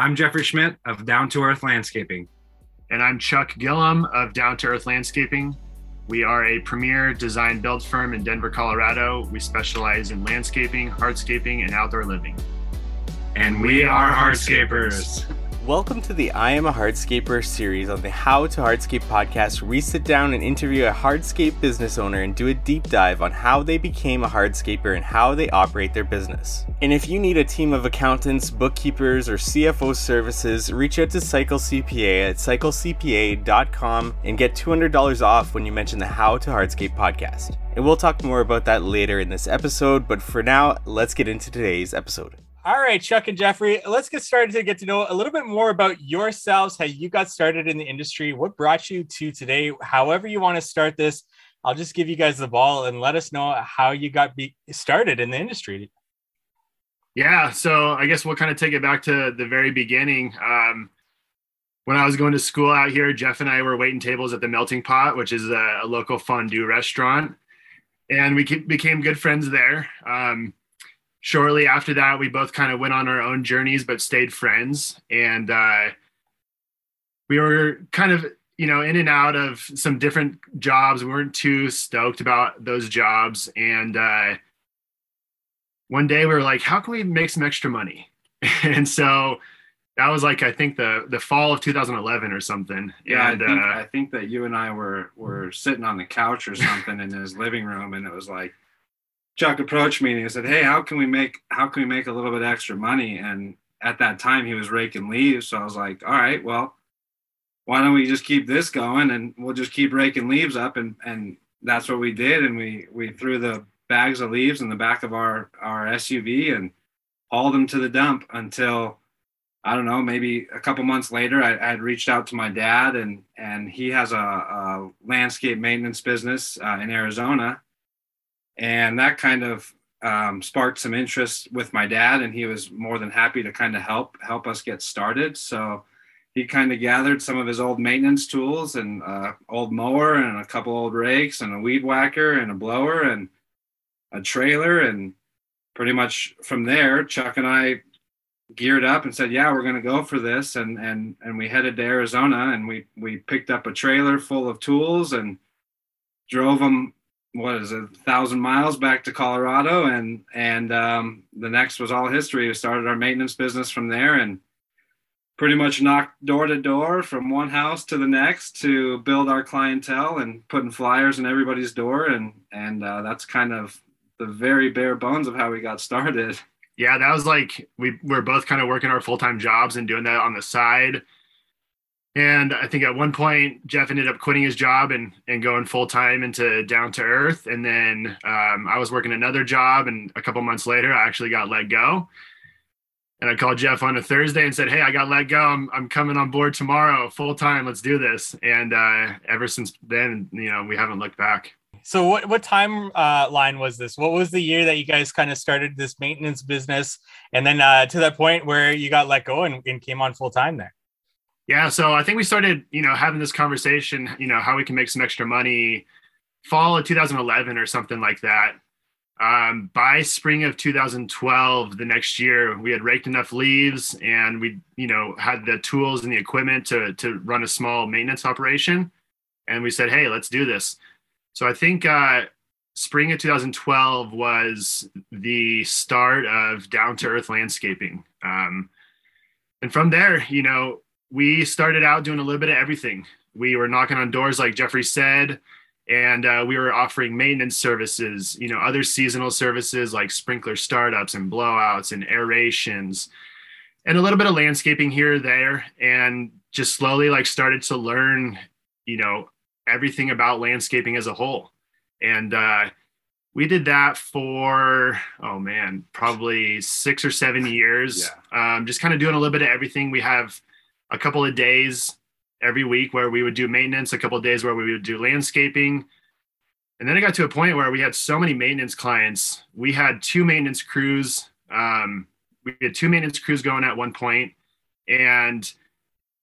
I'm Jeffrey Schmidt of Down to Earth Landscaping. And I'm Chuck Gillum of Down to Earth Landscaping. We are a premier design build firm in Denver, Colorado. We specialize in landscaping, hardscaping, and outdoor living. And we are hardscapers. Welcome to the I Am a Hardscaper series on the How to Hardscape podcast, where we sit down and interview a hardscape business owner and do a deep dive on how they became a hardscaper and how they operate their business. And if you need a team of accountants, bookkeepers, or CFO services, reach out to Cycle CPA at cyclecpa.com and get $200 off when you mention the How to Hardscape podcast. And we'll talk more about that later in this episode, but for now, let's get into today's episode. All right, Chuck and Jeffrey, let's get started to get to know a little bit more about yourselves, how you got started in the industry, what brought you to today. However, you want to start this, I'll just give you guys the ball and let us know how you got be- started in the industry. Yeah, so I guess we'll kind of take it back to the very beginning. Um, when I was going to school out here, Jeff and I were waiting tables at the Melting Pot, which is a, a local fondue restaurant, and we became good friends there. Um, shortly after that, we both kind of went on our own journeys, but stayed friends. And uh, we were kind of, you know, in and out of some different jobs. We weren't too stoked about those jobs. And uh, one day we were like, how can we make some extra money? and so that was like I think the the fall of 2011 or something. Yeah, and, I, think, uh, I think that you and I were were sitting on the couch or something in his living room, and it was like, Chuck approached me and he said, "Hey, how can we make how can we make a little bit extra money?" And at that time, he was raking leaves, so I was like, "All right, well, why don't we just keep this going and we'll just keep raking leaves up?" And and that's what we did, and we we threw the bags of leaves in the back of our our SUV and hauled them to the dump until I don't know, maybe a couple months later, I, I had reached out to my dad, and and he has a, a landscape maintenance business uh, in Arizona, and that kind of um, sparked some interest with my dad and he was more than happy to kind of help help us get started. So he kind of gathered some of his old maintenance tools and uh, old mower and a couple old rakes and a weed whacker and a blower and a trailer. And pretty much from there chuck and i geared up and said yeah we're going to go for this. And and and we headed to arizona and we we picked up a trailer full of tools and drove them what is it, a thousand miles back to Colorado, and and um, the next was all history. We started our maintenance business from there, and pretty much knocked door to door from one house to the next to build our clientele and putting flyers in everybody's door, and and uh, that's kind of the very bare bones of how we got started. Yeah, that was like we were both kind of working our full time jobs and doing that on the side and I think at one point Jeff ended up quitting his job and and going full time into down to earth. And then um, I was working another job, and a couple months later, I actually got let go. And I called Jeff on a Thursday and said, "Hey, I got let go. I'm I'm coming on board tomorrow, full time. Let's do this." And uh, ever since then, you know, we haven't looked back. So, what what time uh, line was this? What was the year that you guys kind of started this maintenance business, and then uh, to that point where you got let go and, and came on full time there? Yeah, so I think we started, you know, having this conversation, you know, how we can make some extra money fall of 2011 or something like that. Um, by spring of 2012, the next year, we had raked enough leaves and we, you know, had the tools and the equipment to to run a small maintenance operation. And we said, hey, let's do this. So I think uh, spring of 2012 was the start of down to earth landscaping. Um, and from there, you know, we started out doing a little bit of everything. We were knocking on doors, like Jeffrey said, and uh, we were offering maintenance services, you know, other seasonal services like sprinkler startups and blowouts and aerations, and a little bit of landscaping here or there. And just slowly, like, started to learn, you know, everything about landscaping as a whole. And uh, we did that for oh man, probably six or seven years. Yeah. Um, just kind of doing a little bit of everything. We have a couple of days every week where we would do maintenance, a couple of days where we would do landscaping. And then it got to a point where we had so many maintenance clients. We had two maintenance crews. Um, we had two maintenance crews going at one point, and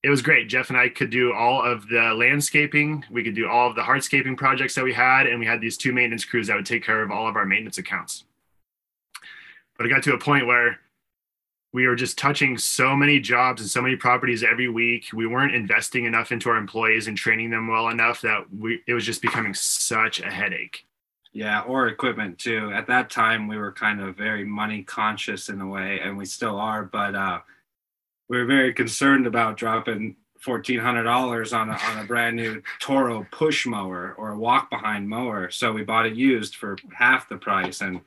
it was great. Jeff and I could do all of the landscaping. We could do all of the hardscaping projects that we had, and we had these two maintenance crews that would take care of all of our maintenance accounts. But it got to a point where we were just touching so many jobs and so many properties every week. We weren't investing enough into our employees and training them well enough that we it was just becoming such a headache. Yeah, or equipment too. At that time, we were kind of very money conscious in a way, and we still are. But uh, we were very concerned about dropping fourteen hundred dollars on a on a brand new Toro push mower or a walk behind mower. So we bought it used for half the price, and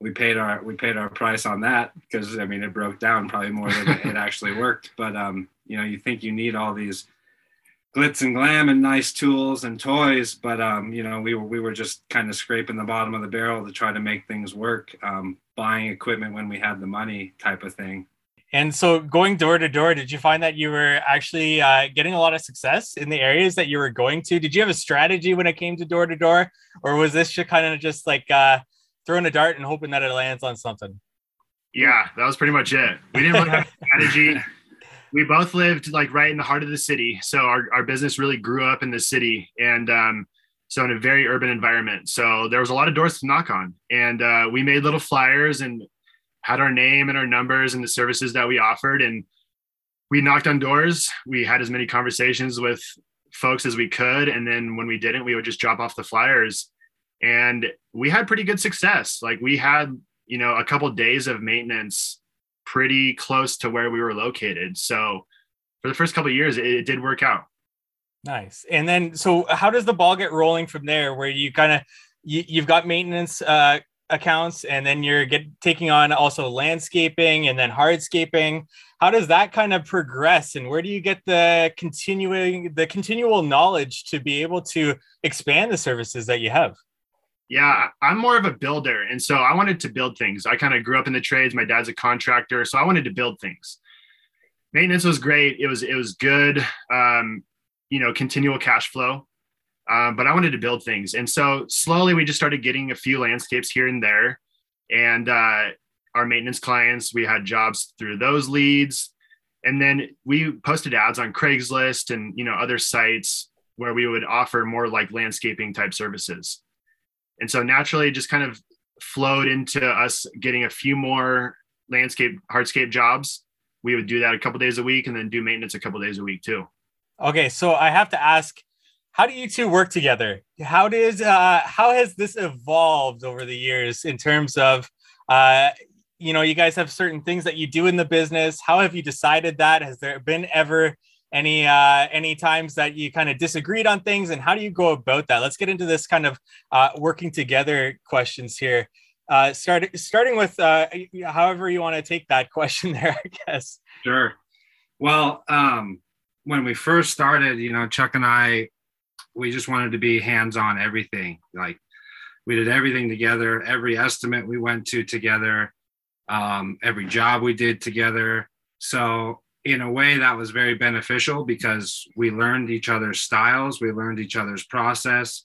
we paid our we paid our price on that because I mean it broke down probably more than it actually worked. But um, you know, you think you need all these glitz and glam and nice tools and toys, but um, you know, we were we were just kind of scraping the bottom of the barrel to try to make things work, um, buying equipment when we had the money, type of thing. And so, going door to door, did you find that you were actually uh, getting a lot of success in the areas that you were going to? Did you have a strategy when it came to door to door, or was this just kind of just like uh, throwing a dart and hoping that it lands on something? Yeah, that was pretty much it. We didn't really have strategy. We both lived like right in the heart of the city, so our our business really grew up in the city, and um, so in a very urban environment. So there was a lot of doors to knock on, and uh, we made little flyers and had our name and our numbers and the services that we offered, and we knocked on doors. We had as many conversations with folks as we could, and then when we didn't, we would just drop off the flyers, and we had pretty good success. Like we had, you know, a couple days of maintenance pretty close to where we were located. So for the first couple years, it, it, did work out. Nice. And then, so how does the ball get rolling from there? Where you kind of you, you've got maintenance uh, accounts, and then you're get taking on also landscaping and then hardscaping. How does that kind of progress, and where do you get the continuing the continual knowledge to be able to expand the services that you have? Yeah, I'm more of a builder. And so I wanted to build things. I kind of grew up in the trades. My dad's a contractor. So I wanted to build things. Maintenance was great. It was, it was good. Um, you know, continual cash flow. Um, but I wanted to build things. And so slowly we just started getting a few landscapes here and there. And uh, our maintenance clients, we had jobs through those leads. And then we posted ads on Craigslist and, you know, other sites where we would offer more like landscaping type services. And so naturally, just kind of flowed into us getting a few more landscape hardscape jobs. We would do that a couple days a week, and then do maintenance a couple days a week too. Okay, so I have to ask, how do you two work together? How does uh, how has this evolved over the years in terms of uh, you know you guys have certain things that you do in the business? How have you decided that? Has there been ever any uh any times that you kind of disagreed on things and how do you go about that? Let's get into this kind of uh working together questions here. Uh start, starting with uh however you want to take that question there i guess. Sure. Well um when we first started you know chuck and i we just wanted to be hands on everything. Like we did everything together. Every estimate we went to together um every job we did together. So in a way that was very beneficial because we learned each other's styles, we learned each other's process,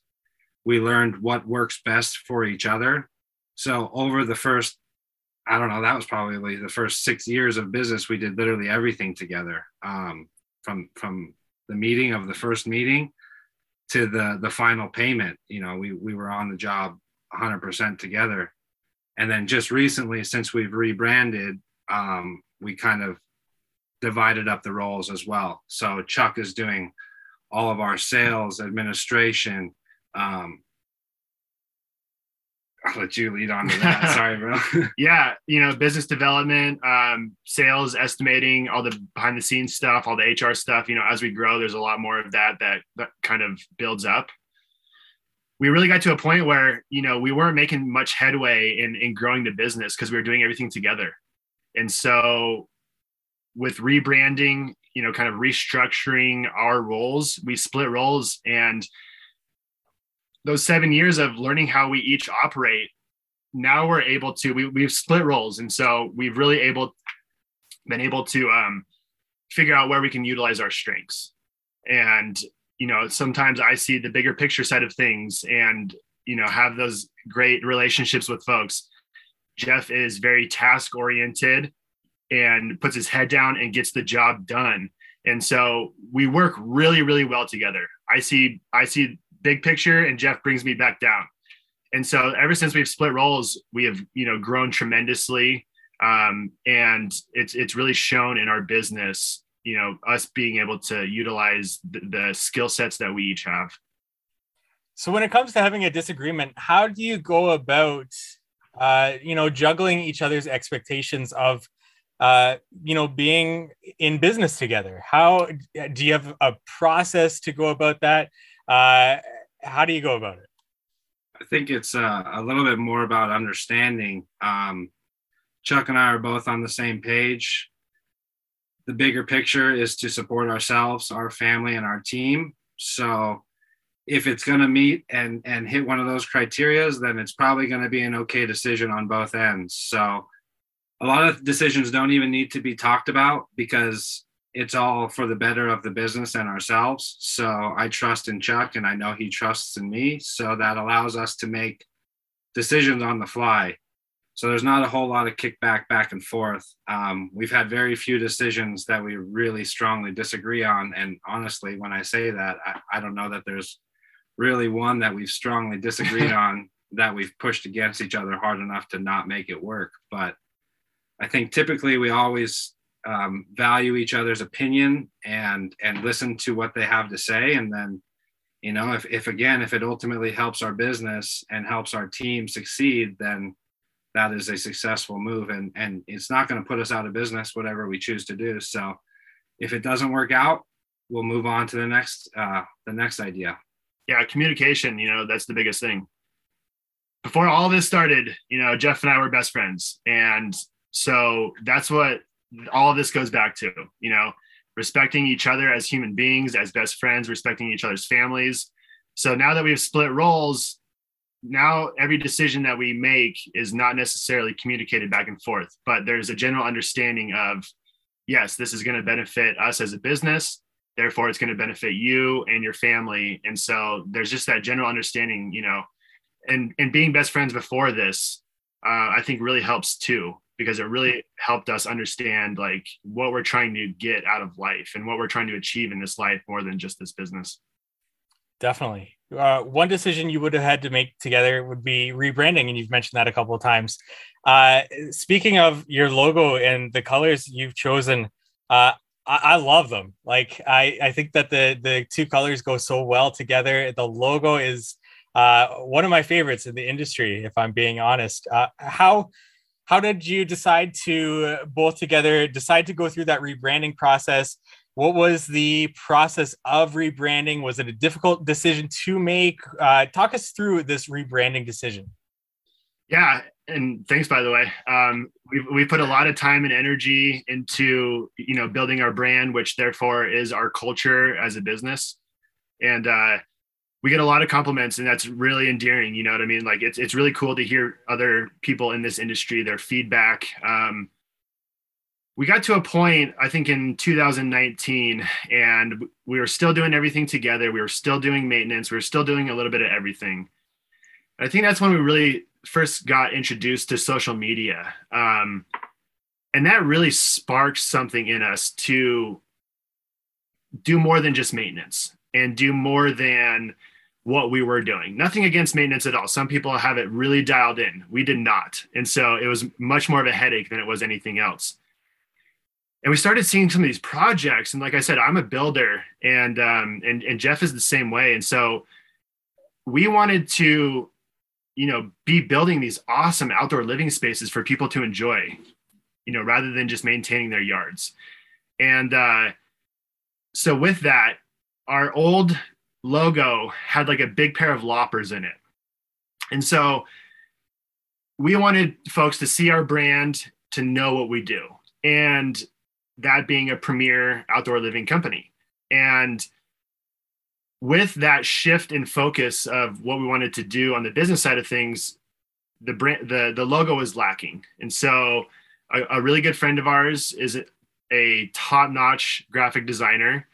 we learned what works best for each other. So over the first, I don't know, that was probably the first six years of business. We did literally everything together, um, from from the meeting of the first meeting to the the final payment. You know, we we were on the job 100% together. And then just recently, since we've rebranded, um, we kind of divided up the roles as well. So Chuck is doing all of our sales, administration. Um, I'll let you lead on to that. Sorry, bro. yeah, you know, business development, um, sales, estimating, all the behind the scenes stuff, all the HR stuff. You know, as we grow, there's a lot more of that that that kind of builds up. We really got to a point where you know we weren't making much headway in in growing the business because we were doing everything together, and so with rebranding, you know, kind of restructuring our roles, we split roles and those seven years of learning how we each operate, now we're able to, we, we've split roles. And so we've really able, been able to um, figure out where we can utilize our strengths. And, you know, sometimes I see the bigger picture side of things and, you know, have those great relationships with folks. Jeff is very task oriented and puts his head down and gets the job done. And so we work really, really well together. I see, I see big picture and Jeff brings me back down. And so ever since we've split roles, we have, you know, grown tremendously. um, and it's it's really shown in our business you know us being able to utilize the, the skill sets that we each have so when it comes to having a disagreement how do you go about uh, you know juggling each other's expectations of uh, you know being in business together? How do you have a process to go about that? Uh, how do you go about it? I think it's uh, a little bit more about understanding. Um, chuck and i are both on the same page. The bigger picture is to support ourselves, our family, and our team. So if it's going to meet and and hit one of those criterias, then it's probably going to be an okay decision on both ends. So a lot of decisions don't even need to be talked about because it's all for the better of the business and ourselves. So I trust in Chuck and I know he trusts in me. So that allows us to make decisions on the fly. So there's not a whole lot of kickback back and forth. Um, we've had very few decisions that we really strongly disagree on. And honestly, when I say that, I, I don't know that there's really one that we've strongly disagreed on that we've pushed against each other hard enough to not make it work. But I think typically we always um, value each other's opinion and and listen to what they have to say, and then you know if if again if it ultimately helps our business and helps our team succeed, then that is a successful move. And and it's not going to put us out of business whatever we choose to do. So if it doesn't work out we'll move on to the next uh the next idea. Yeah communication you know that's the biggest thing. Before all this started you know jeff and i were best friends. And so that's what all of this goes back to you know respecting each other as human beings as best friends respecting each other's families so now that we've split roles now every decision that we make is not necessarily communicated back and forth, but there's a general understanding of, yes, this is going to benefit us as a business. Therefore, it's going to benefit you and your family. And so there's just that general understanding, you know, and and being best friends before this, uh, I think really helps too because it really helped us understand like what we're trying to get out of life and what we're trying to achieve in this life more than just this business. Definitely uh, one decision you would have had to make together would be rebranding, and you've mentioned that a couple of times. Uh, speaking of your logo and the colors you've chosen, uh, I, I, love them. Like I, I think that the the two colors go so well together. The logo is uh, one of my favorites in the industry, if I'm being honest. Uh, how how did you decide to both together decide to go through that rebranding process? what was the process of rebranding? Was it a difficult decision to make? Uh, talk us through this rebranding decision. Yeah and thanks by the way. Um, we we put a lot of time and energy into you know building our brand which therefore is our culture as a business. And uh, we get a lot of compliments and that's really endearing you know what i mean? Like it's, it's really cool to hear other people in this industry their feedback um, we got to a point i think in 2019 and we were still doing everything together we were still doing maintenance we were still doing a little bit of everything. I think that's when we really first got introduced to social media um, and that really sparked something in us to do more than just maintenance and do more than what we were doing. Nothing against maintenance at all. Some people have it really dialed in. We did not. And so it was much more of a headache than it was anything else. And we started seeing some of these projects. And like i said i'm a builder and um, and and jeff is the same way. And so we wanted to you know be building these awesome outdoor living spaces for people to enjoy you know rather than just maintaining their yards. And uh, so with that our old logo had like a big pair of loppers in it and so we wanted folks to see our brand to know what we do and that being a premier outdoor living company. And with that shift in focus of what we wanted to do on the business side of things, the brand, the the logo was lacking. And so, a, a really good friend of ours is a top-notch graphic designer.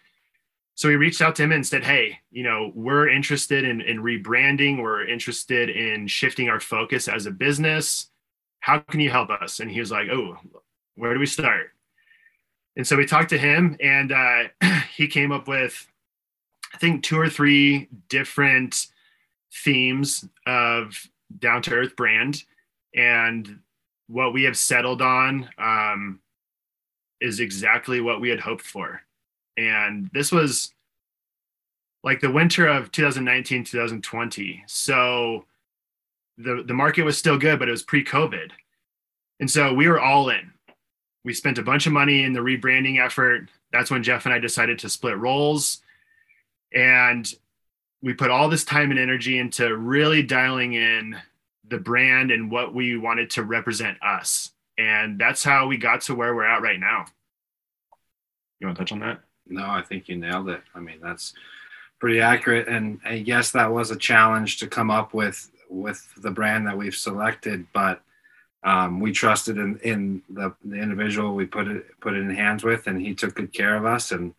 So we reached out to him and said, "Hey, you know, we're interested in in rebranding. We're interested in shifting our focus as a business. How can you help us?" And he was like, "Oh, where do we start?" And so we talked to him, and uh, he came up with, I think, two or three different themes of down to earth brand. And what we have settled on um, is exactly what we had hoped for. And this was like the winter of 2019, 2020. So the, the market was still good, but it was pre COVID. And so we were all in. We spent a bunch of money in the rebranding effort. That's when Jeff and I decided to split roles. And we put all this time and energy into really dialing in the brand and what we wanted to represent us. And that's how we got to where we're at right now. You want to touch on that? No, I think you nailed it. I mean, that's pretty accurate. And, and yes, that was a challenge to come up with with the brand that we've selected, but um, we trusted in, in the, the individual we put it put it in hands with, and he took good care of us. And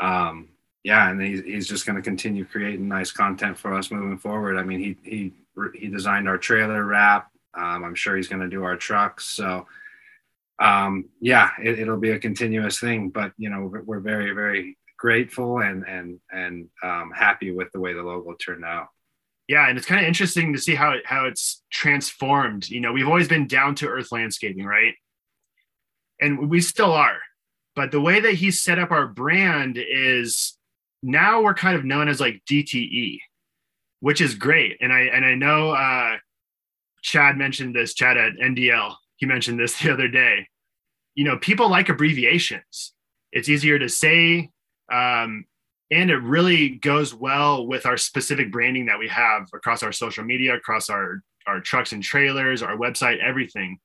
um, yeah, and he's, he's just going to continue creating nice content for us moving forward. I mean, he he he designed our trailer wrap. Um, I'm sure he's going to do our trucks. So um, yeah, it, will be a continuous thing. But you know, we're, very very grateful and and and um, happy with the way the logo turned out. Yeah, and it's kind of interesting to see how it, how it's transformed. You know, we've always been down to earth landscaping, right? And we still are. But the way that he set up our brand is now we're kind of known as like DTE, which is great. And I and I know uh, Chad mentioned this. Chad at NDL, he mentioned this the other day. You know, people like abbreviations. It's easier to say, um, and it really goes well with our specific branding that we have across our social media, across our our trucks and trailers, our website, everything.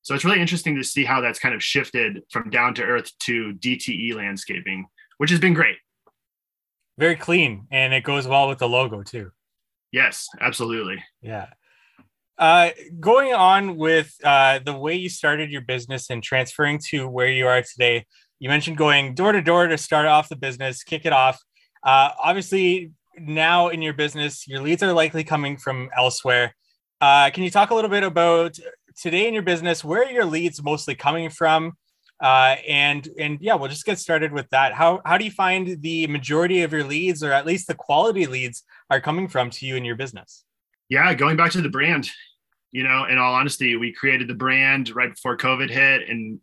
So it's really interesting to see how that's kind of shifted from down to earth to DTE landscaping, which has been great very clean and it goes well with the logo too. Yes, absolutely. Yeah. Uh, going on with uh, the way you started your business and transferring to where you are today, you mentioned going door to door to start off the business, kick it off. Uh, obviously, now in your business, your leads are likely coming from elsewhere. Uh, can you talk a little bit about today in your business? Where are your leads mostly coming from? Uh, and and yeah, we'll just get started with that. How how do you find the majority of your leads, or at least the quality leads, are coming from to you in your business? Yeah, going back to the brand, you know, in all honesty, we created the brand right before COVID hit, and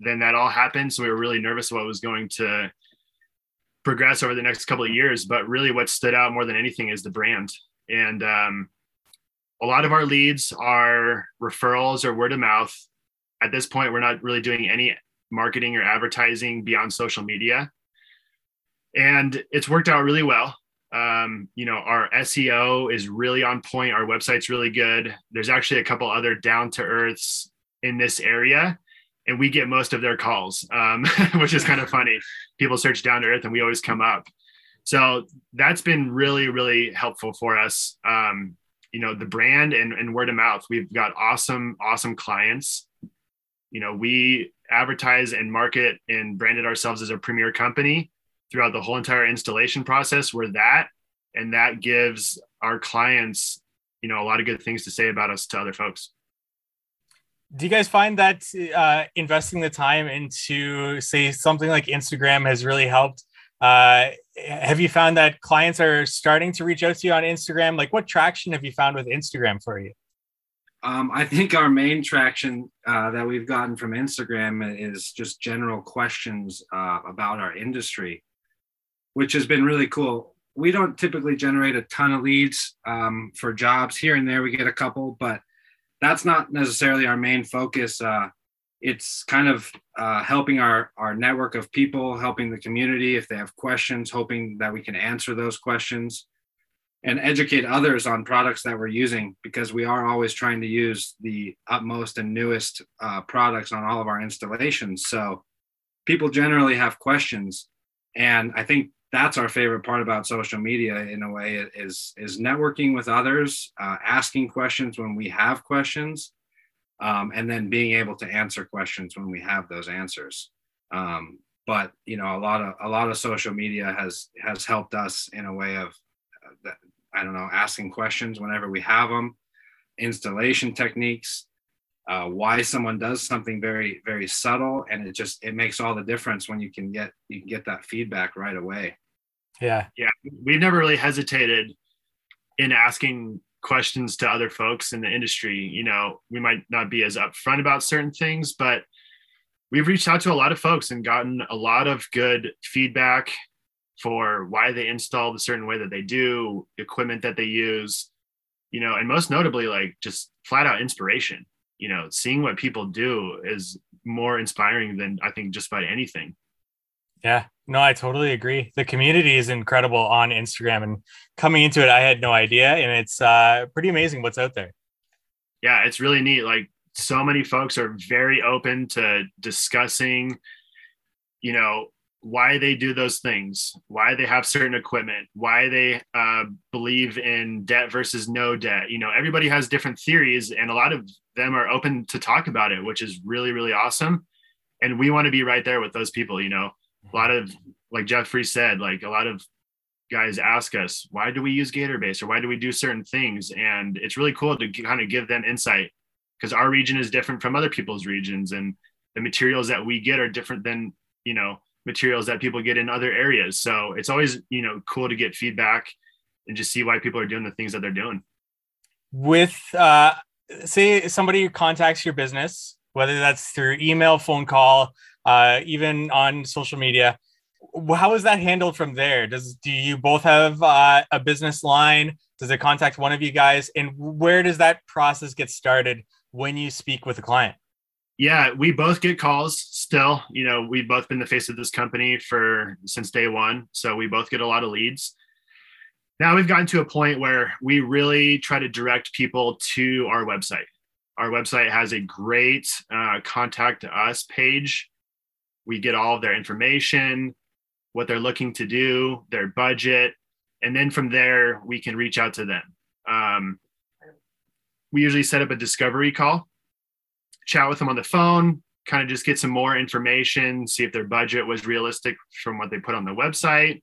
then that all happened. So we were really nervous what was going to progress over the next couple of years. But really, what stood out more than anything is the brand, and um, a lot of our leads are referrals or word of mouth. At this point, we're not really doing any marketing or advertising beyond social media. And it's worked out really well. Um, you know, our SEO is really on point. Our website's really good. There's actually a couple other down to earths in this area, and we get most of their calls, um, which is kind of funny. People search down to earth, and we always come up. So that's been really, really helpful for us. Um, you know, the brand and, and word of mouth. We've got awesome, awesome clients. You know, we advertise and market and branded ourselves as a premier company throughout the whole entire installation process. We're that, and that gives our clients, you know, a lot of good things to say about us to other folks. Do you guys find that uh, investing the time into, say, something like Instagram has really helped? Uh, have you found that clients are starting to reach out to you on Instagram? Like, what traction have you found with Instagram for you? Um, I think our main traction uh, that we've gotten from Instagram is just general questions uh, about our industry, which has been really cool. We don't typically generate a ton of leads um, for jobs here and there. We get a couple, but that's not necessarily our main focus. Uh, it's kind of uh, helping our our network of people, helping the community if they have questions, hoping that we can answer those questions and educate others on products that we're using because we are always trying to use the utmost and newest uh, products on all of our installations. So people generally have questions, and I think that's our favorite part about social media in a way is is networking with others, uh, asking questions when we have questions, um, and then being able to answer questions when we have those answers. Um, but you know, a lot of a lot of social media has has helped us in a way of I don't know, asking questions whenever we have them, installation techniques, uh, why someone does something very, very subtle, and it just it makes all the difference when you can get you can get that feedback right away. Yeah, yeah, we've never really hesitated in asking questions to other folks in the industry. You know, we might not be as upfront about certain things, but we've reached out to a lot of folks and gotten a lot of good feedback for why they install the certain way that they do, equipment that they use, you know, and most notably, like just flat out inspiration. You know, seeing what people do is more inspiring than I think just about anything. Yeah, no, I totally agree. The community is incredible on Instagram, and coming into it, I had no idea, and it's uh, pretty amazing what's out there. Yeah, it's really neat. Like so many folks are very open to discussing, you know, why they do those things, why they have certain equipment, why they uh, believe in debt versus no debt. You know, everybody has different theories, and a lot of them are open to talk about it, which is really, really awesome. And we want to be right there with those people. You know, a lot of like Jeffrey said, like a lot of guys ask us, why do we use GatorBase or why do we do certain things? And it's really cool to kind of give them insight because our region is different from other people's regions and the materials that we get are different than, you know, materials that people get in other areas. So it's always, you know, cool to get feedback and just see why people are doing the things that they're doing. With uh say somebody contacts your business, whether that's through email, phone call, uh, even on social media. How is that handled from there? Does do you both have uh, a business line? Does it contact one of you guys? And where does that process get started when you speak with a client? Yeah, we both get calls still. You know, we've both been the face of this company for since day one. So we both get a lot of leads. Now we've gotten to a point where we really try to direct people to our website. Our website has a great uh, contact us page we get all of their information, what they're looking to do, their budget, and then from there we can reach out to them. Um, we usually set up a discovery call, chat with them on the phone, kind of just get some more information, see if their budget was realistic from what they put on the website,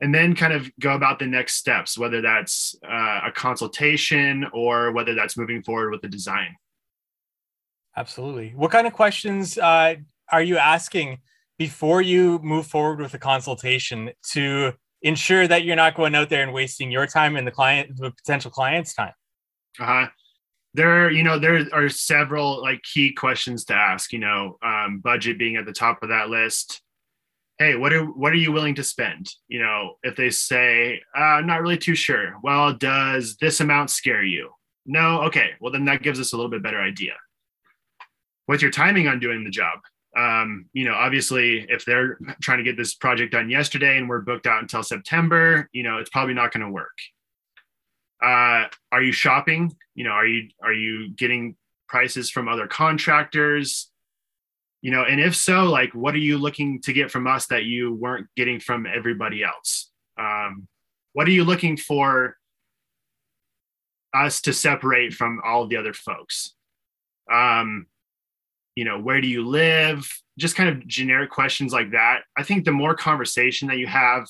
and then kind of go about the next steps, whether that's uh, a consultation or whether that's moving forward with the design. Absolutely. What kind of questions uh, are you asking before you move forward with a consultation to ensure that you're not going out there and wasting your time and the client the potential client's time? Uh-huh. There you know there are several like key questions to ask you know um, budget being at the top of that list. Hey what are what are you willing to spend? You know if they say uh, i'm not really too sure. Well does this amount scare you? No. Okay well then that gives us a little bit better idea. What's your timing on doing the job um, you know, obviously, if they're trying to get this project done yesterday and we're booked out until September, you know, it's probably not going to work. Uh, are you shopping? You know, are you are you getting prices from other contractors? You know, and if so, like, what are you looking to get from us that you weren't getting from everybody else? Um, what are you looking for us to separate from all the other folks? Um, you know where do you live? Just kind of generic questions like that. I think the more conversation that you have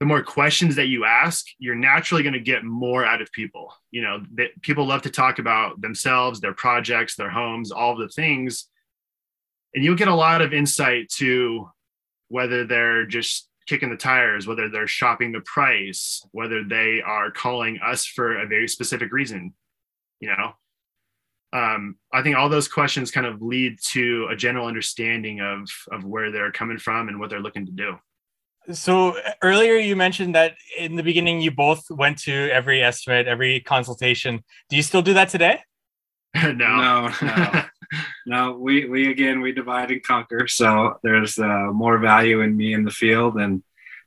the more questions that you ask you're naturally going to get more out of people. You know that people love to talk about themselves their projects their homes all the things. And you'll get a lot of insight to whether they're just kicking the tires whether they're shopping the price whether they are calling us for a very specific reason you know um, I think all those questions kind of lead to a general understanding of of where they're coming from and what they're looking to do. So earlier you mentioned that in the beginning you both went to every estimate, every consultation. Do you still do that today? no, no, no, no. We we again we divide and conquer. So there's uh, more value in me in the field and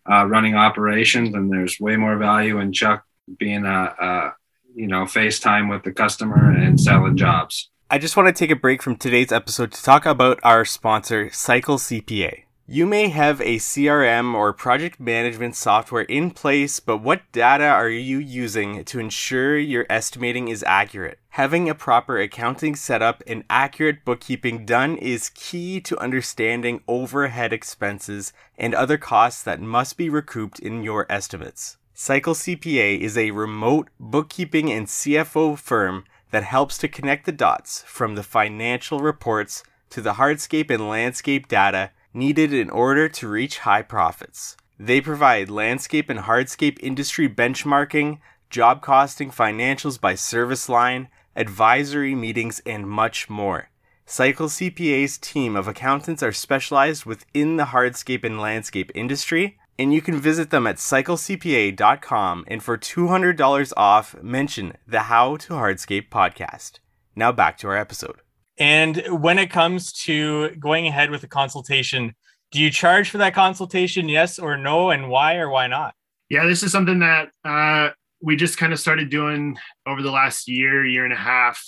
uh, running operations, and there's way more value in Chuck being a, a you know, FaceTime with the customer and selling jobs. I just want to take a break from today's episode to talk about our sponsor, Cycle CPA. You may have a CRM or project management software in place, but what data are you using to ensure your estimating is accurate? Having a proper accounting setup and accurate bookkeeping done is key to understanding overhead expenses and other costs that must be recouped in your estimates. Cycle CPA is a remote bookkeeping and CFO firm that helps to connect the dots from the financial reports to the hardscape and landscape data needed in order to reach high profits. They provide landscape and hardscape industry benchmarking, job costing, financials by service line, advisory meetings, and much more. Cycle CPA's team of accountants are specialized within the hardscape and landscape industry, and you can visit them at cyclecpa.com and for $200 off, mention the How to Hardscape podcast. Now back to our episode. And when it comes to going ahead with a consultation, do you charge for that consultation? Yes or no? And why or why not? Yeah, this is something that uh, we just kind of started doing over the last year, year and a half.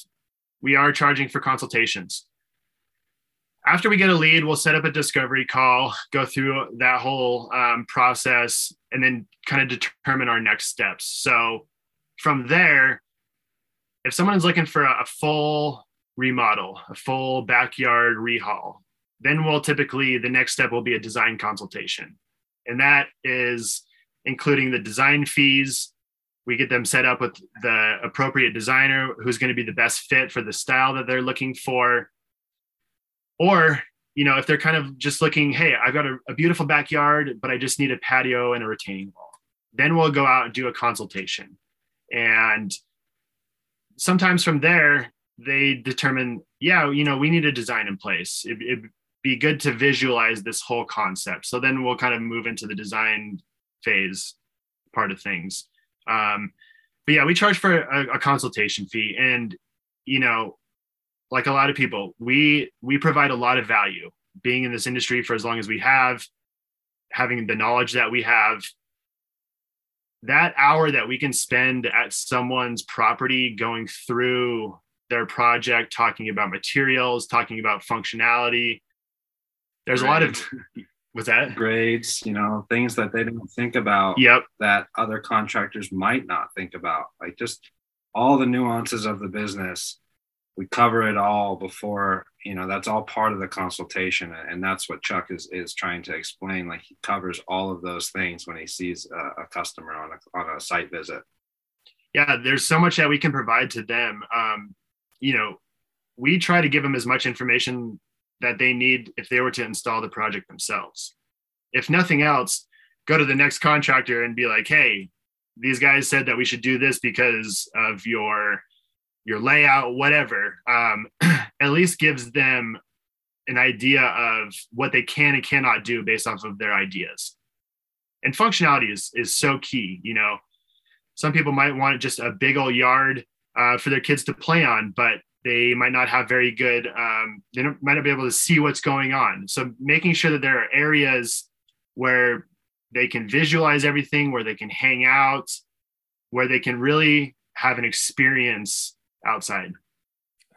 We are charging for consultations. After we get a lead, we'll set up a discovery call, go through that whole um, process, and then kind of determine our next steps. So from there, if someone is looking for a, a full remodel, a full backyard rehaul, then we'll typically, the next step will be a design consultation. And that is including the design fees. We get them set up with the appropriate designer who's going to be the best fit for the style that they're looking for. Or, you know, if they're kind of just looking, hey, I've got a, a beautiful backyard, but I just need a patio and a retaining wall, then we'll go out and do a consultation. And sometimes from there, they determine, yeah, you know, we need a design in place. It, would be good to visualize this whole concept. So then we'll kind of move into the design phase part of things. Um, but yeah, we charge for a, a consultation fee, and you know, like a lot of people, we we provide a lot of value. Being in this industry for as long as we have, having the knowledge that we have, that hour that we can spend at someone's property going through their project, talking about materials, talking about functionality. There's right. a lot of was that grades you know things that they don't think about yep that other contractors might not think about like just all the nuances of the business we cover it all before you know that's all part of the consultation and that's what chuck is is trying to explain. Like he covers all of those things when he sees a, a customer on a, on a site visit. Yeah there's so much that we can provide to them. Um, you know we try to give them as much information that they need if they were to install the project themselves. If nothing else, go to the next contractor and be like, hey, these guys said that we should do this because of your your layout, whatever. Um, at least gives them an idea of what they can and cannot do based off of their ideas. And functionality is is so key. You know, some people might want just a big old yard uh, for their kids to play on, but they might not have very good um, they might not be able to see what's going on so making sure that there are areas where they can visualize everything where they can hang out where they can really have an experience outside.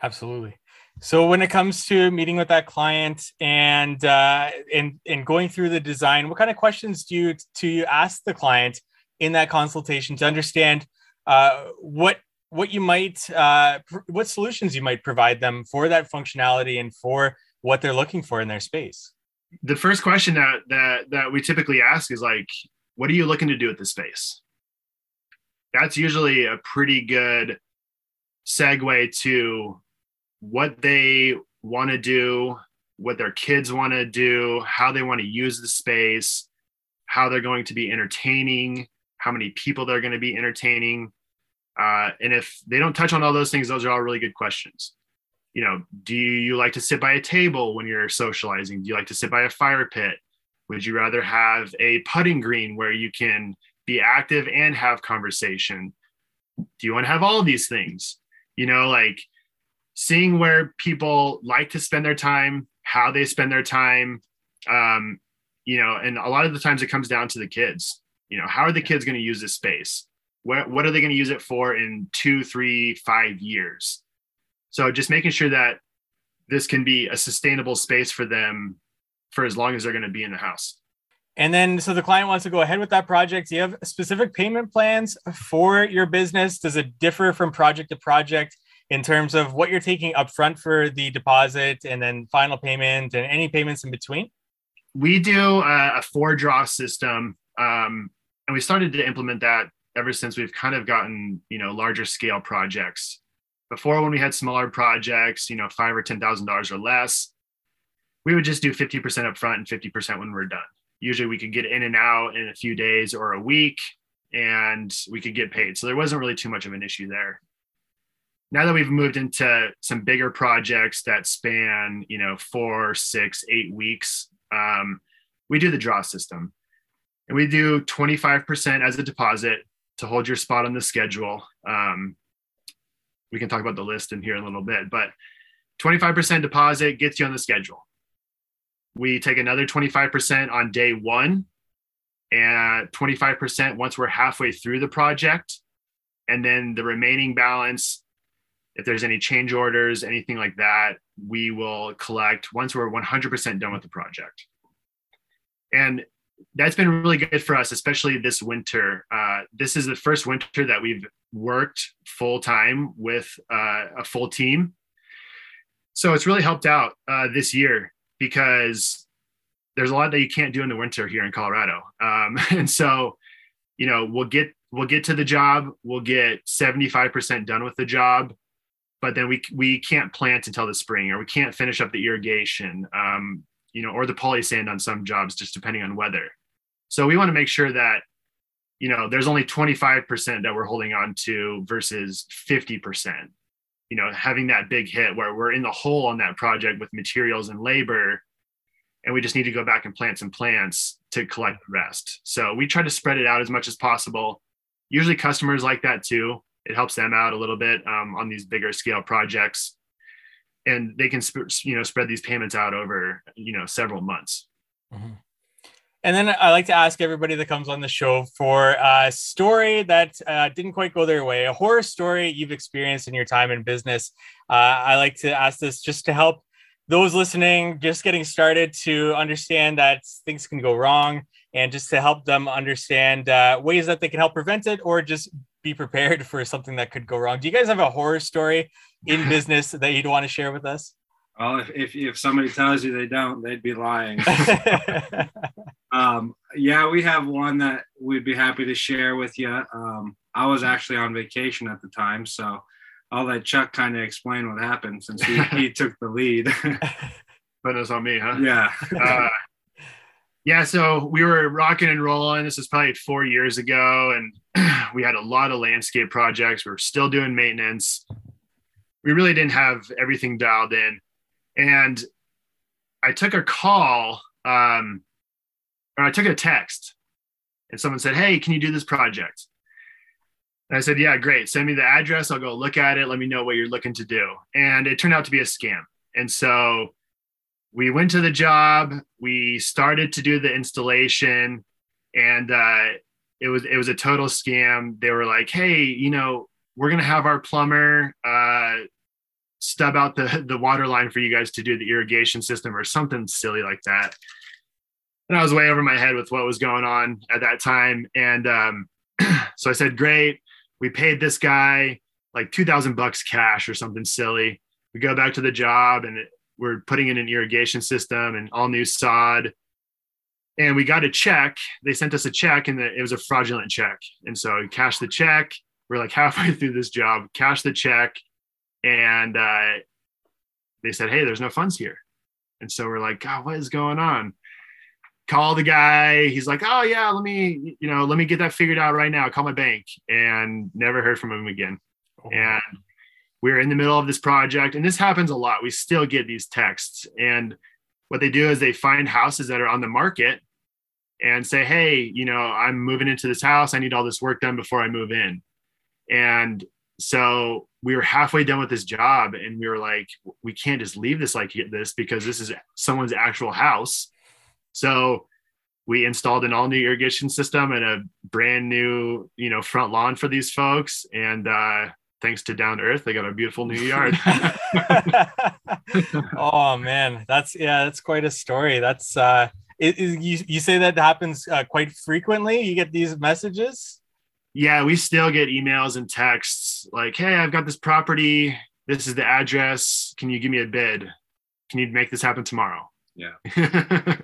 Absolutely. So when it comes to meeting with that client and uh, and and going through the design what kind of questions do you to you ask the client in that consultation to understand uh, what what you might uh, pr- what solutions you might provide them for that functionality and for what they're looking for in their space? The first question that that that we typically ask is like what are you looking to do with the space? That's usually a pretty good segue to what they want to do what their kids want to do how they want to use the space how they're going to be entertaining how many people they're going to be entertaining uh, and if they don't touch on all those things, those are all really good questions. You know, do you like to sit by a table when you're socializing? Do you like to sit by a fire pit? Would you rather have a putting green where you can be active and have conversation? Do you want to have all these things? You know, like seeing where people like to spend their time, how they spend their time. Um, you know, and a lot of the times it comes down to the kids. You know, how are the kids going to use this space? what, what are they going to use it for in two, three, five years? So just making sure that this can be a sustainable space for them for as long as they're going to be in the house. And then, so the client wants to go ahead with that project. Do you have specific payment plans for your business? Does it differ from project to project in terms of what you're taking upfront for the deposit and then final payment and any payments in between? We do a, a four draw system. Um, and we started to implement that ever since we've kind of gotten you know larger scale projects before when we had smaller projects you know five or ten thousand dollars or less we would just do 50% up front and 50% when we're done usually we could get in and out in a few days or a week and we could get paid. So there wasn't really too much of an issue there. Now that we've moved into some bigger projects that span, you know, four, six, eight weeks, um, we do the draw system. And we do 25% as a deposit to hold your spot on the schedule. Um, we can talk about the list in here in a little bit, but 25% deposit gets you on the schedule. We take another 25% on day one and 25% once we're halfway through the project. And then the remaining balance, if there's any change orders, anything like that, we will collect once we're 100% done with the project. And that's been really good for us, especially this winter. Uh, this is the first winter that we've worked full time with uh, a full team. So it's really helped out uh, this year because there's a lot that you can't do in the winter here in Colorado. Um, and so, you know, we'll get we'll get to the job, we'll get 75% done with the job, but then we we can't plant until the spring, or we can't finish up the irrigation, um, you know, or the poly sand on some jobs, just depending on weather. So we want to make sure that, you know, there's only 25% that we're holding on to versus 50%. You know, having that big hit where we're in the hole on that project with materials and labor and we just need to go back and plant some plants to collect the rest. So we try to spread it out as much as possible. Usually customers like that too. It helps them out a little bit um, on these bigger scale projects, and they can sp- you know spread these payments out over you know several months. Mm-hmm. And then I like to ask everybody that comes on the show for a story that uh, didn't quite go their way, a horror story you've experienced in your time in business. Uh, I like to ask this just to help those listening just getting started to understand that things can go wrong and just to help them understand uh, ways that they can help prevent it or just be prepared for something that could go wrong. Do you guys have a horror story in business that you'd want to share with us? Well, if, if, if somebody tells you they don't, they'd be lying. um, yeah, we have one that we'd be happy to share with you. Um, I was actually on vacation at the time, so I'll let Chuck kind of explain what happened since he, he took the lead. but it's on me, huh? Yeah. uh, yeah. So we were rocking and rolling. This was probably four years ago, and we had a lot of landscape projects. We were still doing maintenance. We really didn't have everything dialed in, and I took a call, um, or I took a text, and someone said, "Hey, can you do this project?" And I said, Yeah, great. Send me the address. I'll go look at it. Let me know what you're looking to do. And it turned out to be a scam. And so we went to the job, we started to do the installation, and uh, it was it was a total scam. They were like, Hey, you know, we're gonna have our plumber uh, stub out the, the water line for you guys to do the irrigation system or something silly like that. And I was way over my head with what was going on at that time. And um, so I said, Great we paid this guy like 2000 bucks cash or something silly. We go back to the job and we're putting in an irrigation system and all new sod. And we got a check. They sent us a check and it was a fraudulent check. And so we cashed the check. We're like halfway through this job, cash the check. And uh, they said, Hey, there's no funds here. And so we're like, God, what is going on? Call the guy. He's like, oh yeah, let me, you know, let me get that figured out right now. Call my bank, and never heard from him again. Oh. And we are in the middle of this project, and this happens a lot. We still get these texts, and what they do is they find houses that are on the market and say, hey, you know, I'm moving into this house. I need all this work done before I move in. And so we were halfway done with this job and we were like we can't just leave this like this because this is someone's actual house so we installed an all new irrigation system and a brand new, you know, front lawn for these folks. And uh, thanks to Down to Earth, they got a beautiful new yard. oh man, that's yeah, that's quite a story. That's uh, it, it, you you say that happens uh, quite frequently. You get these messages. Yeah, we still get emails and texts like, "Hey, I've got this property. This is the address. Can you give me a bid? Can you make this happen tomorrow?" Yeah.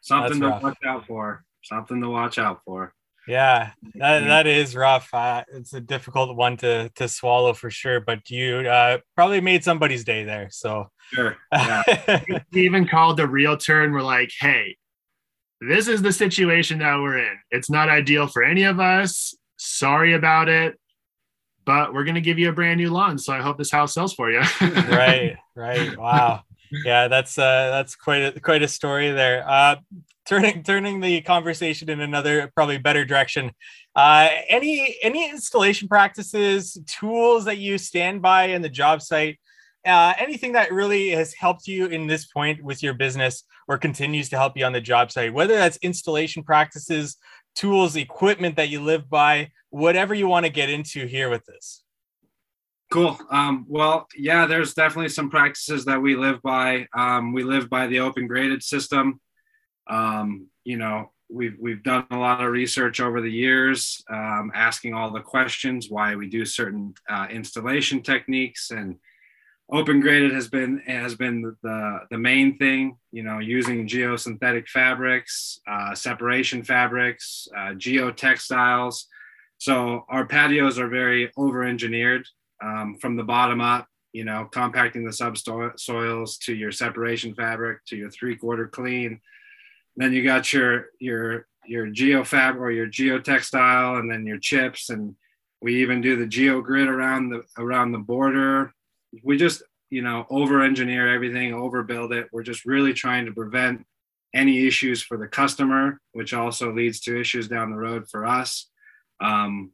Something to watch out for. Something to watch out for. Yeah, that, that is rough. Uh, it's a difficult one to to swallow for sure. But you uh, probably made somebody's day there. So sure. Yeah. we even called the realtor and we're like, "Hey, this is the situation that we're in. It's not ideal for any of us. Sorry about it, but we're going to give you a brand new lawn. So I hope this house sells for you. right, right. Wow. Yeah, that's uh that's quite a quite a story there. Uh turning turning the conversation in another probably better direction. Uh any any installation practices, tools that you stand by in the job site uh, anything that really has helped you in this point with your business or continues to help you on the job site, whether that's installation practices, tools, equipment that you live by, whatever you want to get into here with this. Cool. Um, well, yeah, there's definitely some practices that we live by. Um, we live by the open graded system. Um, you know, we've we've done a lot of research over the years, um, asking all the questions why we do certain uh, installation techniques and open graded has been has been the the main thing you know using geosynthetic fabrics uh, separation fabrics uh, geotextiles so our patios are very over engineered um, from the bottom up you know compacting the subsoils to your separation fabric to your three quarter clean. Then you got your your your geofab or your geotextile and then your chips. And we even do the geo grid around the around the border. We just you know over engineer everything overbuild it. We're just really trying to prevent any issues for the customer which also leads to issues down the road for us. Um,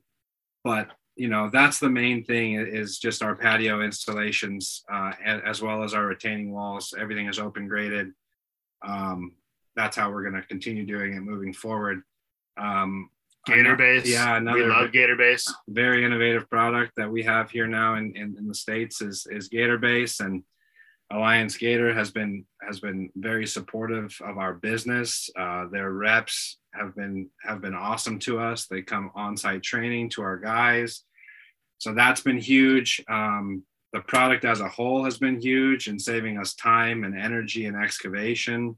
but you know that's the main thing is just our patio installations uh, as well as our retaining walls everything is open graded um, that's how we're going to continue doing it moving forward um, Gator base. Yeah, another we love Gator base. Very innovative product that we have here now in, in, in, the states is is Gator base, and Alliance Gator has been has been very supportive of our business. Uh, their reps have been have been awesome to us. They come on site training to our guys, so that's been huge. Um, the product as a whole has been huge in saving us time and energy and excavation.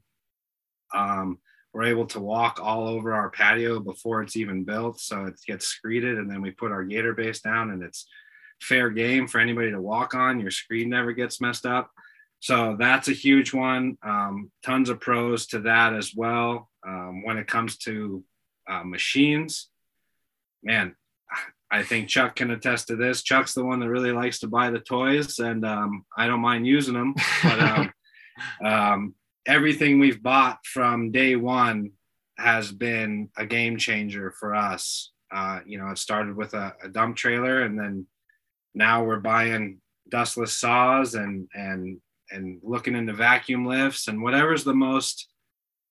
Um, we're able to walk all over our patio before it's even built. So it gets screeded and then we put our gator base down and it's fair game for anybody to walk on. Your screed never gets messed up. So that's a huge one. Um, tons of pros to that as well. Um, when it comes to uh, machines, man, I think Chuck can attest to this. Chuck's the one that really likes to buy the toys, and um, I don't mind using them. But um, um, everything we've bought from day one has been a game changer for us. Uh, you know, it started with a, a, dump trailer, and then now we're buying dustless saws and and and looking into vacuum lifts and whatever's the most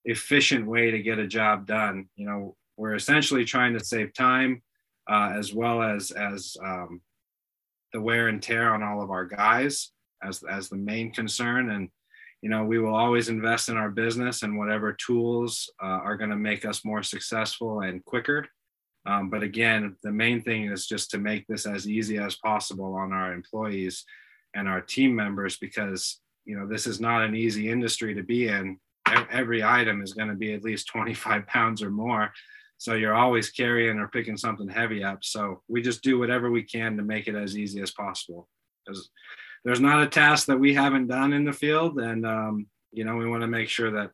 efficient way to get a job done. You know, we're essentially trying to save time uh, as well as as um, the wear and tear on all of our guys as as the main concern and you know we will always invest in our business and whatever tools uh, are going to make us more successful and quicker um, but again the main thing is just to make this as easy as possible on our employees and our team members because you know this is not an easy industry to be in. Every item is going to be at least 25 pounds or more. So you're always carrying or picking something heavy up. So we just do whatever we can to make it as easy as possible. Because there's not a task that we haven't done in the field, and um, you know we want to make sure that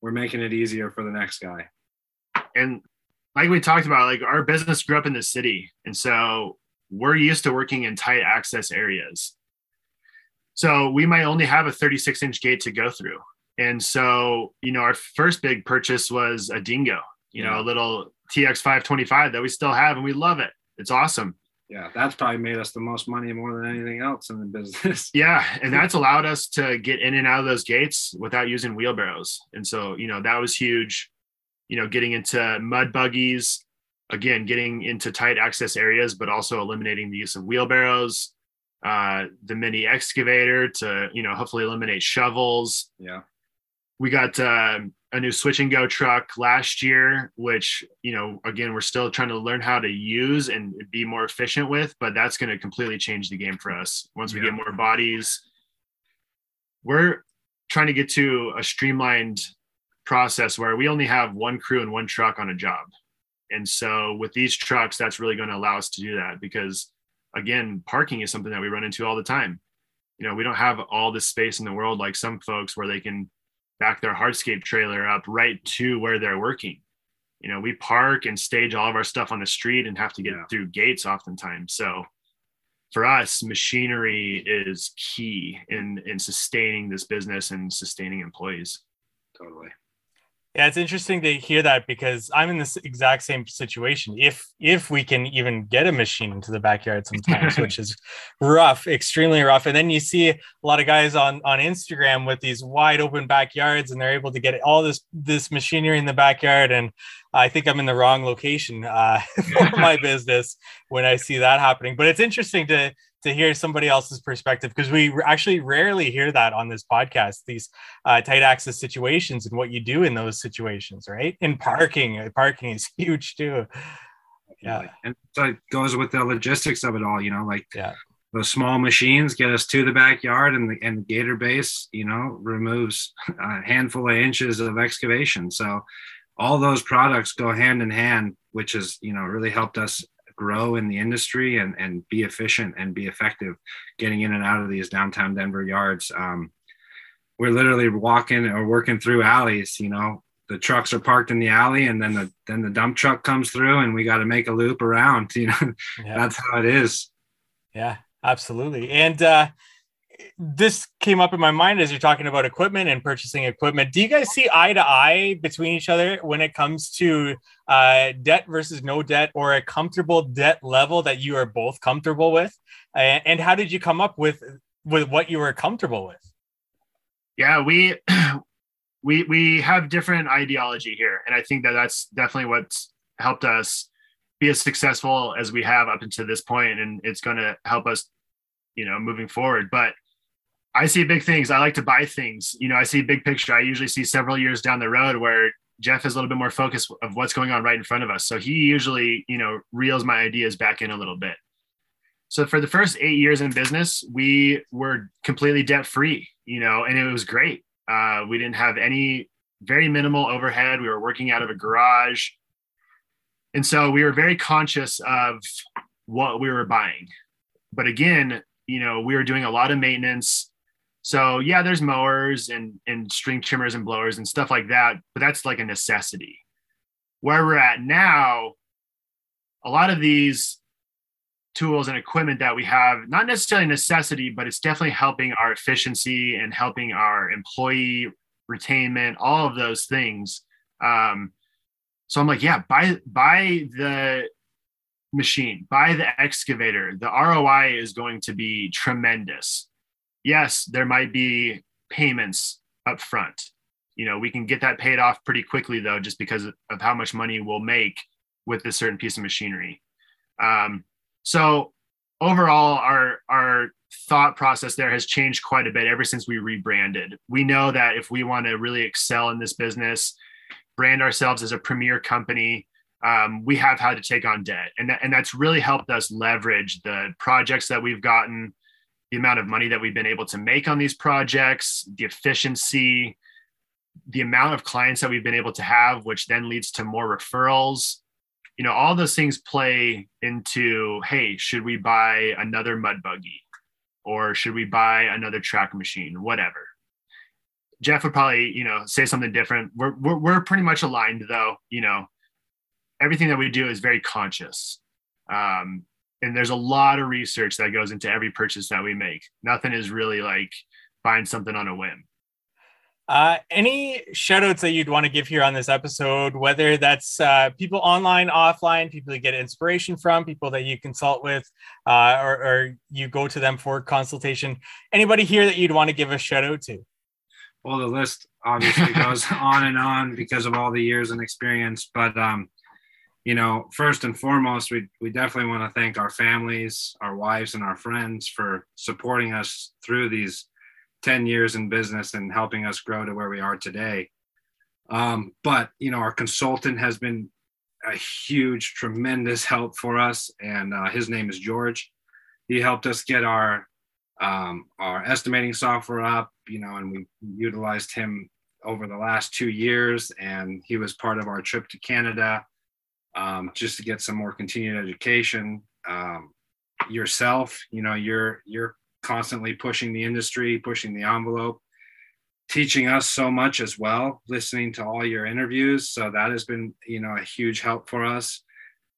we're making it easier for the next guy. And like we talked about, like our business grew up in the city, and so we're used to working in tight access areas. So we might only have a 36 inch gate to go through. And so, you know, our first big purchase was a dingo, you yeah. know, a little TX 525 that we still have and we love it. It's awesome yeah, that's probably made us the most money more than anything else in the business. yeah, and that's allowed us to get in and out of those gates without using wheelbarrows. And so, you know, that was huge. You know, getting into mud buggies, again, getting into tight access areas, but also eliminating the use of wheelbarrows, uh, the mini excavator to, you know, hopefully eliminate shovels. Yeah. We got uh, a new Switch-N-Go truck last year, which, you know, again, we're still trying to learn how to use and be more efficient with, but that's going to completely change the game for us once we yeah. get more bodies. We're trying to get to a streamlined process where we only have one crew and one truck on a job. And so with these trucks, that's really going to allow us to do that because, again, parking is something that we run into all the time. You know, we don't have all this space in the world like some folks where they can back their hardscape trailer up right to where they're working. You know, we park and stage all of our stuff on the street and have to get yeah. through gates oftentimes. So for us, machinery is key in in sustaining this business and sustaining employees. Totally. Yeah, it's interesting to hear that because I'm in this exact same situation. If if we can even get a machine into the backyard sometimes, which is rough, extremely rough. And then you see a lot of guys on on Instagram with these wide open backyards, and they're able to get all this this machinery in the backyard. And I think I'm in the wrong location uh, for my business when I see that happening. But it's interesting to to hear somebody else's perspective because we actually rarely hear that on this podcast these uh, tight access situations and what you do in those situations right? In parking uh, parking is huge too. Yeah and so it goes with the logistics of it all you know like yeah. those small machines get us to the backyard and the and the gator base you know removes a handful of inches of excavation. So all those products go hand in hand which has you know really helped us grow in the industry and, and be efficient and be effective getting in and out of these downtown Denver yards. Um, we're literally walking or working through alleys, you know, the trucks are parked in the alley and then the then the dump truck comes through and we got to make a loop around you know yeah. that's how it is yeah absolutely and uh this came up in my mind as you're talking about equipment and purchasing equipment. Do you guys see eye to eye between each other when it comes to uh, debt versus no debt or a comfortable debt level that you are both comfortable with? And, how did you come up with with what you were comfortable with? Yeah, we we we have different ideology here, and I think that that's definitely what's helped us be as successful as we have up until this point, and it's going to help us, you know, moving forward. But I see big things. I like to buy things. You know, I see big picture. I usually see several years down the road where Jeff is a little bit more focused of what's going on right in front of us. So he usually, you know, reels my ideas back in a little bit. So for the first eight years in business, we were completely debt free, you know, and it was great. Uh, we didn't have any very minimal overhead. We were working out of a garage. And so we were very conscious of what we were buying. But again, you know, we were doing a lot of maintenance so yeah, there's mowers and and string trimmers and blowers and stuff like that, but that's like a necessity. Where we're at now, a lot of these tools and equipment that we have, not necessarily necessity, but it's definitely helping our efficiency and helping our employee retainment, all of those things. Um, so I'm like, yeah, buy buy the machine, buy the excavator. The ROI is going to be tremendous yes, there might be payments up front. You know, we can get that paid off pretty quickly though, just because of how much money we'll make with this certain piece of machinery. Um, so overall, our our thought process there has changed quite a bit ever since we rebranded. We know that if we want to really excel in this business, brand ourselves as a premier company, um, we have had to take on debt, and and that's really helped us leverage the projects that we've gotten the amount of money that we've been able to make on these projects, the efficiency, the amount of clients that we've been able to have, which then leads to more referrals. You know, all those things play into hey, should we buy another mud buggy or should we buy another track machine, whatever. Jeff would probably, you know, say something different. We're, we're, we're pretty much aligned though, you know, everything that we do is very conscious. Um, and there's a lot of research that goes into every purchase that we make. Nothing is really like buying something on a whim. Uh, any shout outs that you'd want to give here on this episode, whether that's uh, people online, offline, people you get inspiration from, people that you consult with, uh, or, or you go to them for consultation. Anybody here that you'd want to give a shout out to? Well, the list obviously goes on and on because of all the years and experience, but um, you know, first and foremost, we, we definitely want to thank our families, our wives, and our friends for supporting us through these 10 years in business and helping us grow to where we are today. Um, but, you know, our consultant has been a huge, tremendous help for us, and uh, his name is George. He helped us get our um, our estimating software up, you know, and we utilized him over the last two years, and he was part of our trip to Canada um, just to get some more continued education. Um, yourself, you know, you're you're constantly pushing the industry, pushing the envelope. teaching us so much as well, listening to all your interviews. So that has been, you know, a huge help for us.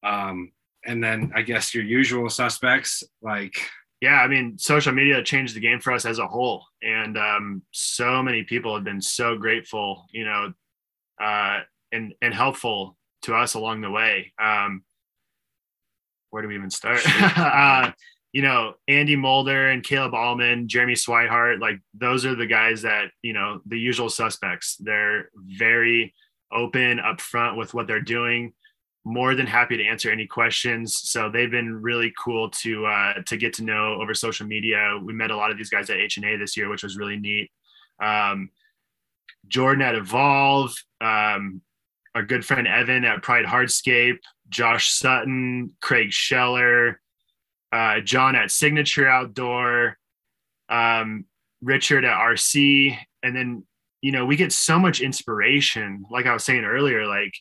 Um, and then I guess your usual suspects like yeah, I mean, social media changed the game for us as a whole, and um, so many people have been so grateful, you know, uh, and and helpful to us along the way. Um, where do we even start? uh, you know, Andy Mulder and Caleb Allman, Jeremy Swihart, like those are the guys that you know the usual suspects. They're very open, upfront with what they're doing more than happy to answer any questions. So they've been really cool to uh, to get to know over social media. We met a lot of these guys at HNA this year, which was really neat. Um, Jordan at Evolve, um, our good friend Evan at Pride Hardscape, Josh Sutton, Craig Scheller, uh, John at Signature Outdoor, um, Richard at RC, and then you know we get so much inspiration. Like I was saying earlier, like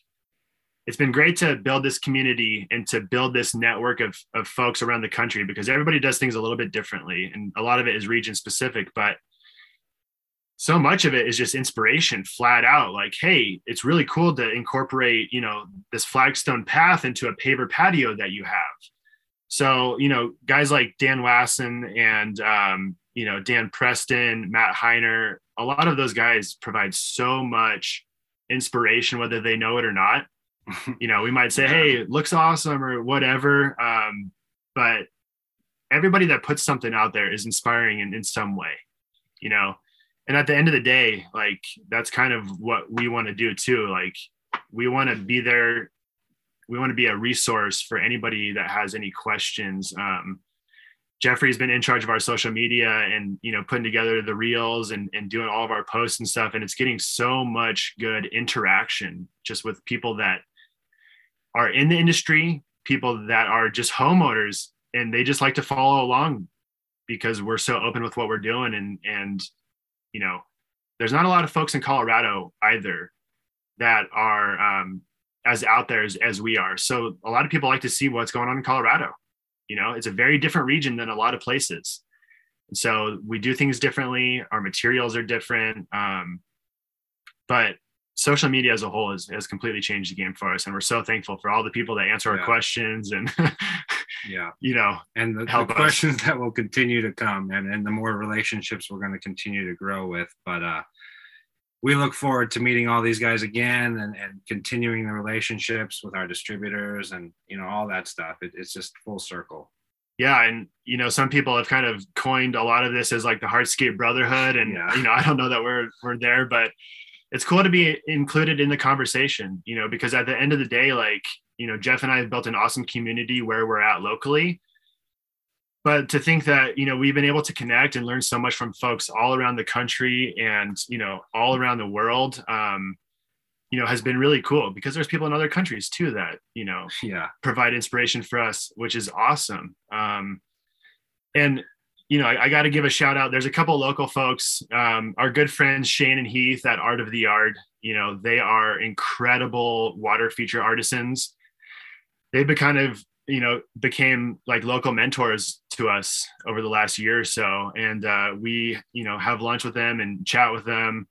it's been great to build this community and to build this network of, of folks around the country because everybody does things a little bit differently and a lot of it is region specific but so much of it is just inspiration flat out like hey it's really cool to incorporate you know this flagstone path into a paver patio that you have so you know guys like dan wasson and um, you know dan preston matt heiner a lot of those guys provide so much inspiration whether they know it or not you know, we might say, hey, it looks awesome or whatever. Um, but everybody that puts something out there is inspiring in, in some way, you know. And at the end of the day, like that's kind of what we want to do too. Like we want to be there. We want to be a resource for anybody that has any questions. Um, Jeffrey's been in charge of our social media and you know putting together the reels and, and doing all of our posts and stuff and it's getting so much good interaction just with people that are in the industry, people that are just homeowners and they just like to follow along because we're so open with what we're doing and and you know there's not a lot of folks in colorado either that are um, as out there as, as we are. So a lot of people like to see what's going on in colorado. You know it's a very different region than a lot of places. And so we do things differently. Our materials are different. Um, but social media as a whole has, has completely changed the game for us. And we're so thankful for all the people that answer yeah. our questions and yeah. You know and the, the questions that will continue to come and, and the more relationships we're going to continue to grow with. But uh we look forward to meeting all these guys again and, and continuing the relationships with our distributors and you know all that stuff. It, it's just full circle. Yeah and you know some people have kind of coined a lot of this as like the hardscape brotherhood and yeah. you know i don't know that we're we're there but it's cool to be included in the conversation, you know, because at the end of the day, like, you know, Jeff and I have built an awesome community where we're at locally. But to think that, you know, we've been able to connect and learn so much from folks all around the country and, you know, all around the world, um, you know, has been really cool because there's people in other countries too that, you know, yeah, provide inspiration for us, which is awesome. Um, and you know, I, I got to give a shout out. There's a couple local folks, um, our good friends Shane and Heath at Art of the Yard. You know, they are incredible water feature artisans. They've been kind of, you know, became like local mentors to us over the last year or so. And uh, we, you know, have lunch with them and chat with them.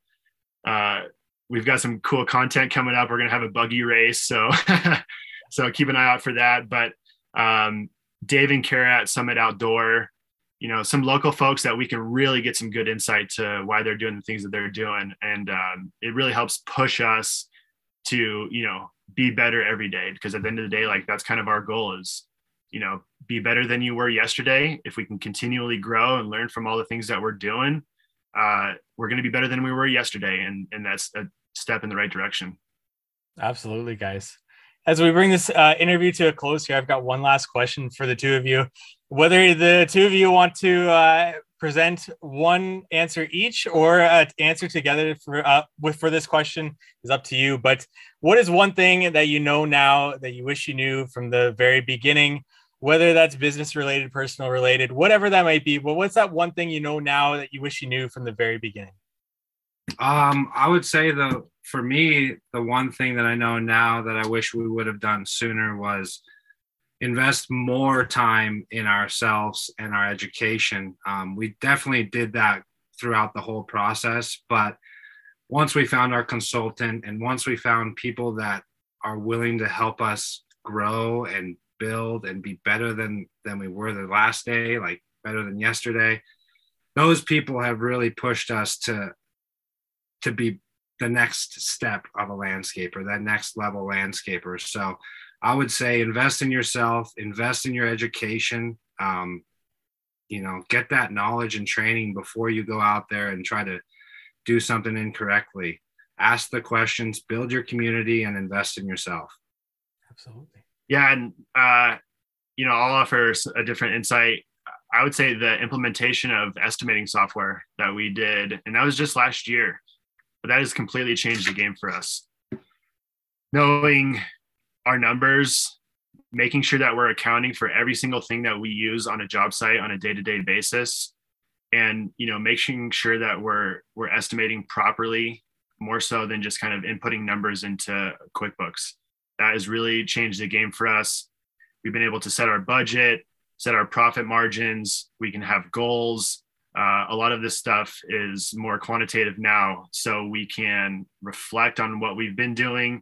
Uh, we've got some cool content coming up. We're gonna have a buggy race, so so keep an eye out for that. But um, Dave and Kara at Summit Outdoor you know some local folks that we can really get some good insight to why they're doing the things that they're doing and um, it really helps push us to you know be better every day because at the end of the day like that's kind of our goal is you know be better than you were yesterday. If we can continually grow and learn from all the things that we're doing uh, we're going to be better than we were yesterday and and that's a step in the right direction. Absolutely guys. As we bring this uh, interview to a close here, I've got one last question for the two of you. Whether the two of you want to uh, present one answer each or uh, answer together for uh, with for this question is up to you. But what is one thing that you know now that you wish you knew from the very beginning? Whether that's business related, personal related, whatever that might be. But what's that one thing you know now that you wish you knew from the very beginning? Um, I would say the for me, the one thing that I know now that I wish we would have done sooner was invest more time in ourselves and our education. Um, we definitely did that throughout the whole process. But once we found our consultant and once we found people that are willing to help us grow and build and be better than than we were the last day, like better than yesterday, those people have really pushed us to to be the next step of a landscaper, that next level landscaper. So I would say invest in yourself, invest in your education. Um, you know, get that knowledge and training before you go out there and try to do something incorrectly. Ask the questions, build your community, and invest in yourself. Absolutely. Yeah, and uh, you know, I'll offer a different insight. I would say the implementation of estimating software that we did, and that was just last year, but that has completely changed the game for us. Knowing our numbers, making sure that we're accounting for every single thing that we use on a job site on a day-to-day basis, and you know, making sure that we're we're estimating properly, more so than just kind of inputting numbers into QuickBooks. That has really changed the game for us. We've been able to set our budget, set our profit margins. We can have goals. Uh, a lot of this stuff is more quantitative now, so we can reflect on what we've been doing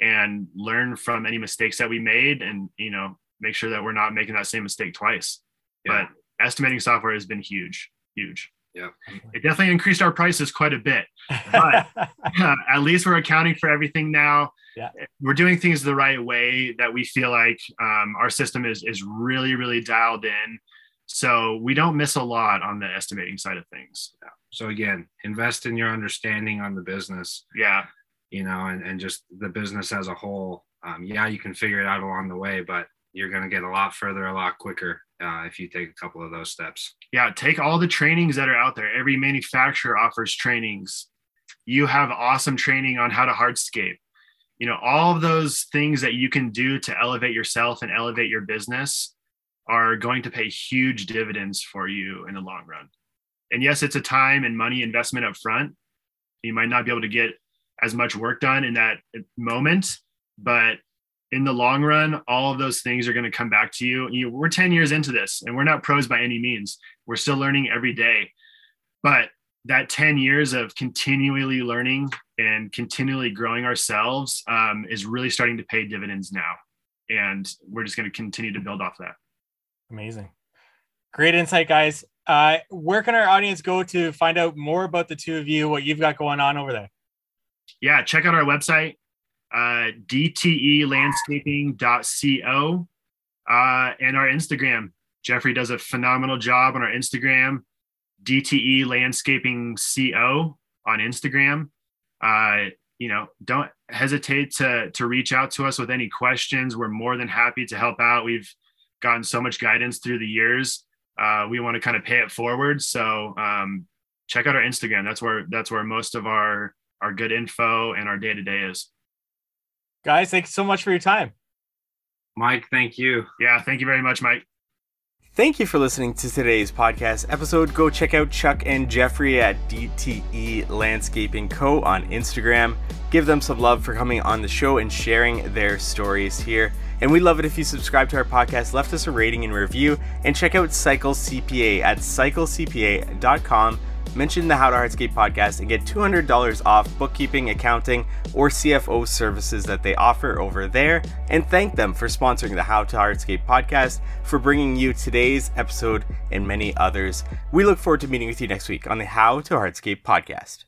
and learn from any mistakes that we made, and you know, make sure that we're not making that same mistake twice. Yeah. But estimating software has been huge, huge. Yeah. It definitely increased our prices quite a bit. But at least we're accounting for everything now. Yeah. We're doing things the right way that we feel like um, our system is is really, really dialed in. So we don't miss a lot on the estimating side of things. So again, invest in your understanding on the business, Yeah. You know, and, and just the business as a whole. Um, yeah, you can figure it out along the way, but you're going to get a lot further, a lot quicker uh, if you take a couple of those steps. Yeah. Take all the trainings that are out there. Every manufacturer offers trainings. You have awesome training on how to hardscape. You know, all of those things that you can do to elevate yourself and elevate your business are going to pay huge dividends for you in the long run. And yes, it's a time and money investment up front. You might not be able to get as much work done in that moment, but in the long run, all of those things are going to come back to you. you. We're 10 years into this and we're not pros by any means. We're still learning every day. But that 10 years of continually learning and continually growing ourselves um, is really starting to pay dividends now. And we're just going to continue to build off that. Amazing. Great insight, guys. Uh, where can our audience go to find out more about the two of you, what you've got going on over there? Yeah, check out our website, uh, dtelandscaping.co, uh, and our Instagram. Jeffrey does a phenomenal job on our Instagram, DTE Landscaping CO on Instagram. Uh, you know, don't hesitate to to reach out to us with any questions. We're more than happy to help out. We've gotten so much guidance through the years. Uh, we want to kind of pay it forward. So um, check out our Instagram. That's where that's where most of our our good info and our day to day is. Guys, thanks so much for your time. Mike, thank you. Yeah, thank you very much, Mike. Thank you for listening to today's podcast episode. Go check out Chuck and Jeffrey at DTE Landscaping Co. on Instagram. Give them some love for coming on the show and sharing their stories here. And we'd love it if you subscribe to our podcast, left us a rating and review, and check out Cycle CPA at cyclecpa.com. Mention the How to Hardscape podcast and get $200 off bookkeeping, accounting, or CFO services that they offer over there. And thank them for sponsoring the How to Hardscape podcast, for bringing you today's episode and many others. We look forward to meeting with you next week on the How to Hardscape podcast.